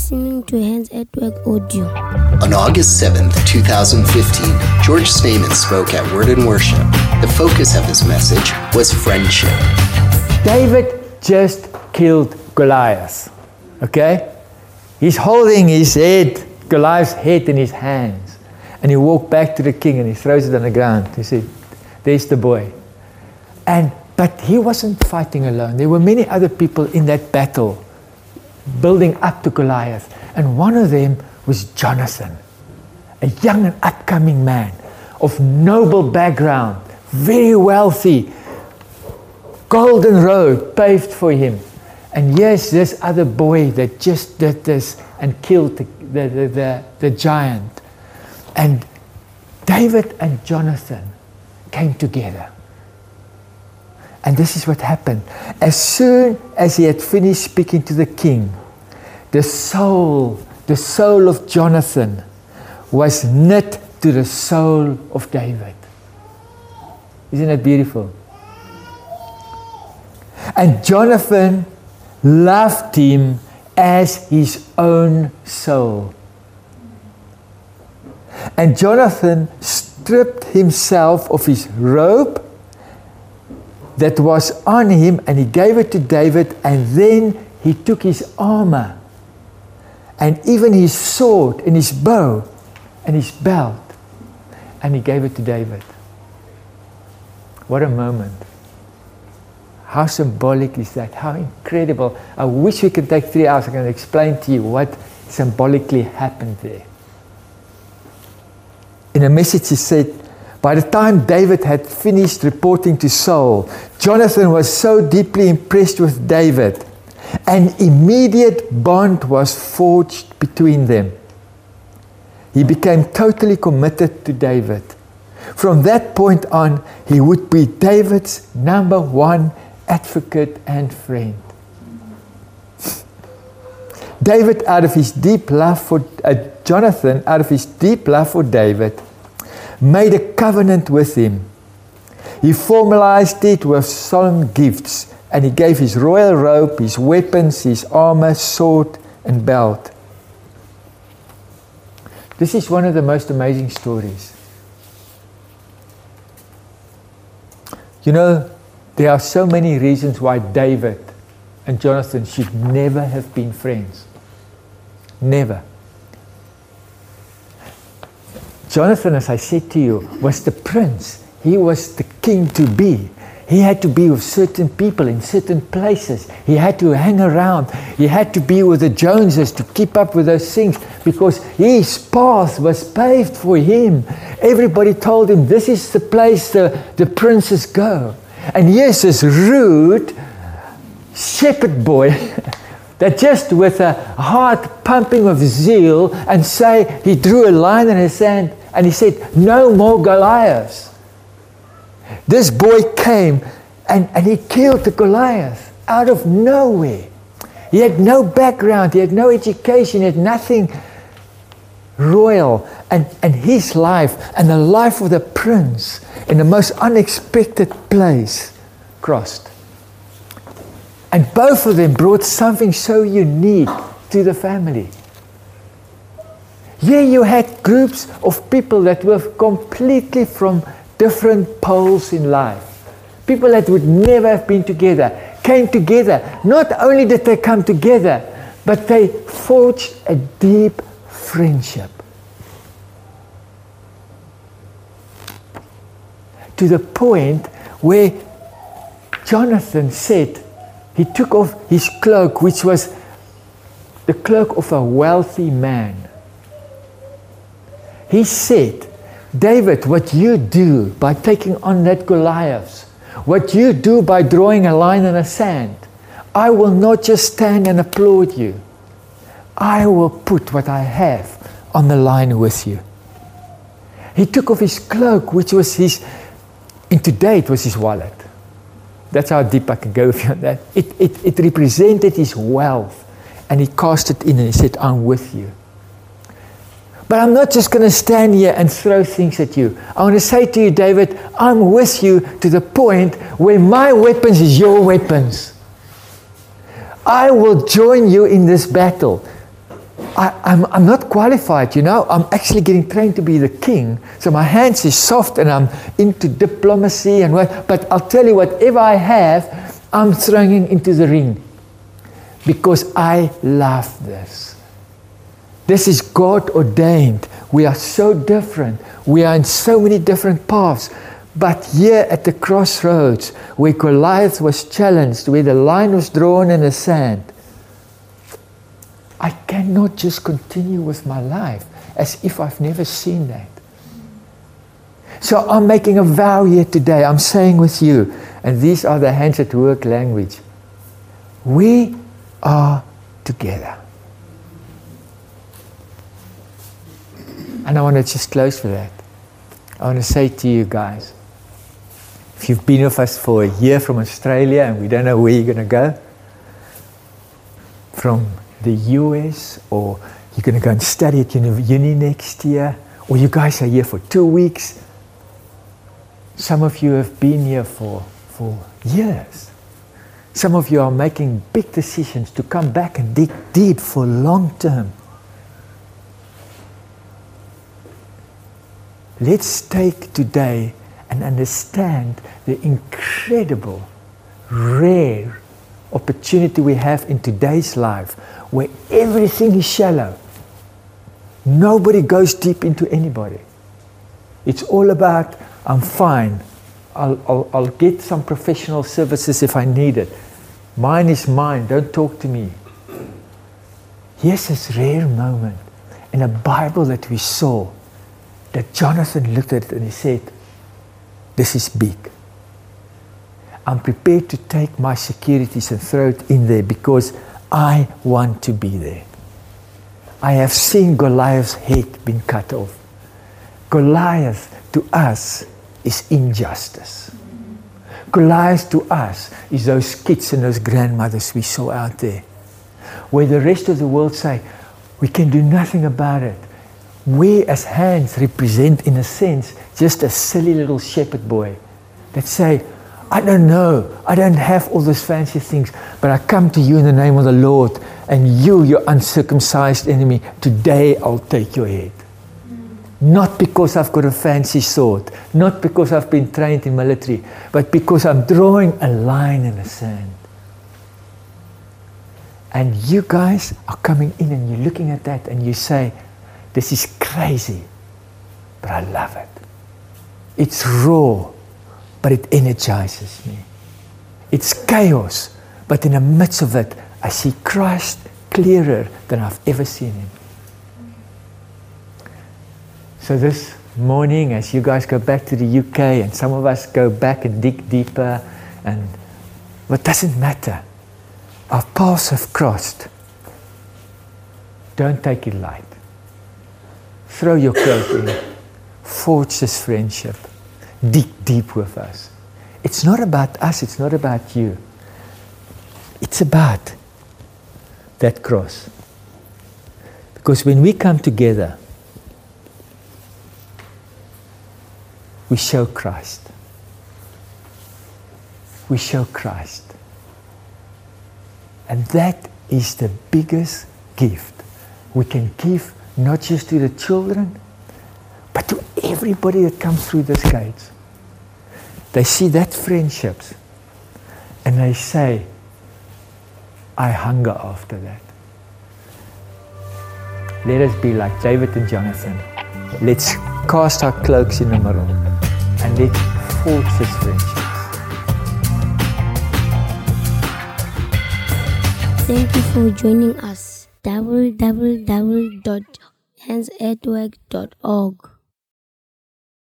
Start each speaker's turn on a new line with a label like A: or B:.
A: listening to Hands at Work Audio.
B: On August 7th, 2015, George Snyman spoke at Word and Worship. The focus of his message was friendship.
C: David just killed Goliath. Okay? He's holding his head, Goliath's head in his hands. And he walked back to the king and he throws it on the ground. He said, There's the boy. And but he wasn't fighting alone. There were many other people in that battle building up to Goliath. And one of them was Jonathan, a young and upcoming man of noble background, very wealthy, golden road paved for him. And yes, this other boy that just did this and killed the, the, the, the, giant. And David and Jonathan came together. And this is what happened. As soon as he had finished speaking to the king, the soul, the soul of Jonathan was knit to the soul of David. Isn't that beautiful? And Jonathan loved him as his own soul. And Jonathan stripped himself of his robe that was on him and he gave it to David and then he took his armor and even his sword and his bow and his belt and he gave it to David. What a moment. How symbolic is that? How incredible. I wish we could take three hours. and explain to you what symbolically happened there. In a message, he said, by the time David had finished reporting to Saul, Jonathan was so deeply impressed with David, an immediate bond was forged between them. He became totally committed to David. From that point on, he would be David's number one advocate and friend. David, out of his deep love for uh, Jonathan, out of his deep love for David, made a covenant with him. He formalized it with solemn gifts, and he gave his royal robe, his weapons, his armor, sword, and belt. This is one of the most amazing stories. You know, there are so many reasons why David and Jonathan should never have been friends. Never. Jonathan, as I said to you, was the prince. He was the king to be. He had to be with certain people in certain places. He had to hang around. He had to be with the Joneses to keep up with those things because his path was paved for him. Everybody told him, This is the place the, the princes go. And yes, this rude shepherd boy that just with a heart pumping of zeal and say, he drew a line in his sand and he said, No more Goliaths. This boy came and, and he killed the Goliath out of nowhere. He had no background, he had no education, he had nothing royal. And, and his life and the life of the prince in the most unexpected place crossed. And both of them brought something so unique to the family. Here you had groups of people that were completely from different poles in life. People that would never have been together came together. Not only did they come together, but they forged a deep friendship. To the point where Jonathan said he took off his cloak, which was the cloak of a wealthy man. He said, David, what you do by taking on that Goliath, what you do by drawing a line in the sand, I will not just stand and applaud you. I will put what I have on the line with you. He took off his cloak, which was his, in today it was his wallet. That's how deep I can go with you on that. It, it, it represented his wealth. And he cast it in and he said, I'm with you. But I'm not just going to stand here and throw things at you. I want to say to you, David, I'm with you to the point where my weapons is your weapons. I will join you in this battle. I, I'm, I'm not qualified, you know. I'm actually getting trained to be the king. So my hands is soft and I'm into diplomacy and what. But I'll tell you, whatever I have, I'm throwing into the ring because I love this. This is God ordained. We are so different. We are in so many different paths. But here at the crossroads, where Goliath was challenged, where the line was drawn in the sand, I cannot just continue with my life as if I've never seen that. So I'm making a vow here today. I'm saying with you, and these are the hands at work language. We are together. And I want to just close with that. I want to say to you guys if you've been with us for a year from Australia and we don't know where you're going to go, from the US, or you're going to go and study at uni next year, or you guys are here for two weeks. Some of you have been here for, for years. Some of you are making big decisions to come back and dig deep for long term. Let's take today and understand the incredible, rare opportunity we have in today's life where everything is shallow. Nobody goes deep into anybody. It's all about, I'm fine. I'll, I'll, I'll get some professional services if I need it. Mine is mine. Don't talk to me. Here's this rare moment in a Bible that we saw that Jonathan looked at it and he said, This is big. I'm prepared to take my securities and throw it in there because I want to be there. I have seen Goliath's head being cut off. Goliath to us is injustice. Goliath to us is those kids and those grandmothers we saw out there. Where the rest of the world say, we can do nothing about it. We as hands represent, in a sense, just a silly little shepherd boy that say, I don't know. I don't have all those fancy things, but I come to you in the name of the Lord, and you, your uncircumcised enemy, today I'll take your head. Not because I've got a fancy sword, not because I've been trained in military, but because I'm drawing a line in the sand. And you guys are coming in and you're looking at that and you say, This is crazy, but I love it. It's raw but it energizes me. It's chaos, but in the midst of it, I see Christ clearer than I've ever seen him. So this morning, as you guys go back to the UK, and some of us go back and dig deeper, and what doesn't matter, our paths have crossed. Don't take it light. Throw your coat in. Forge this friendship dig deep with us. It's not about us, it's not about you. It's about that cross. Because when we come together, we show Christ. We show Christ. And that is the biggest gift we can give not just to the children, but to everybody that comes through these gates. They see that friendships and they say, I hunger after that. Let us be like David and Jonathan. Let's cast our cloaks in the middle and let's forge this friendship.
A: Thank you for joining us. www.handsatwork.org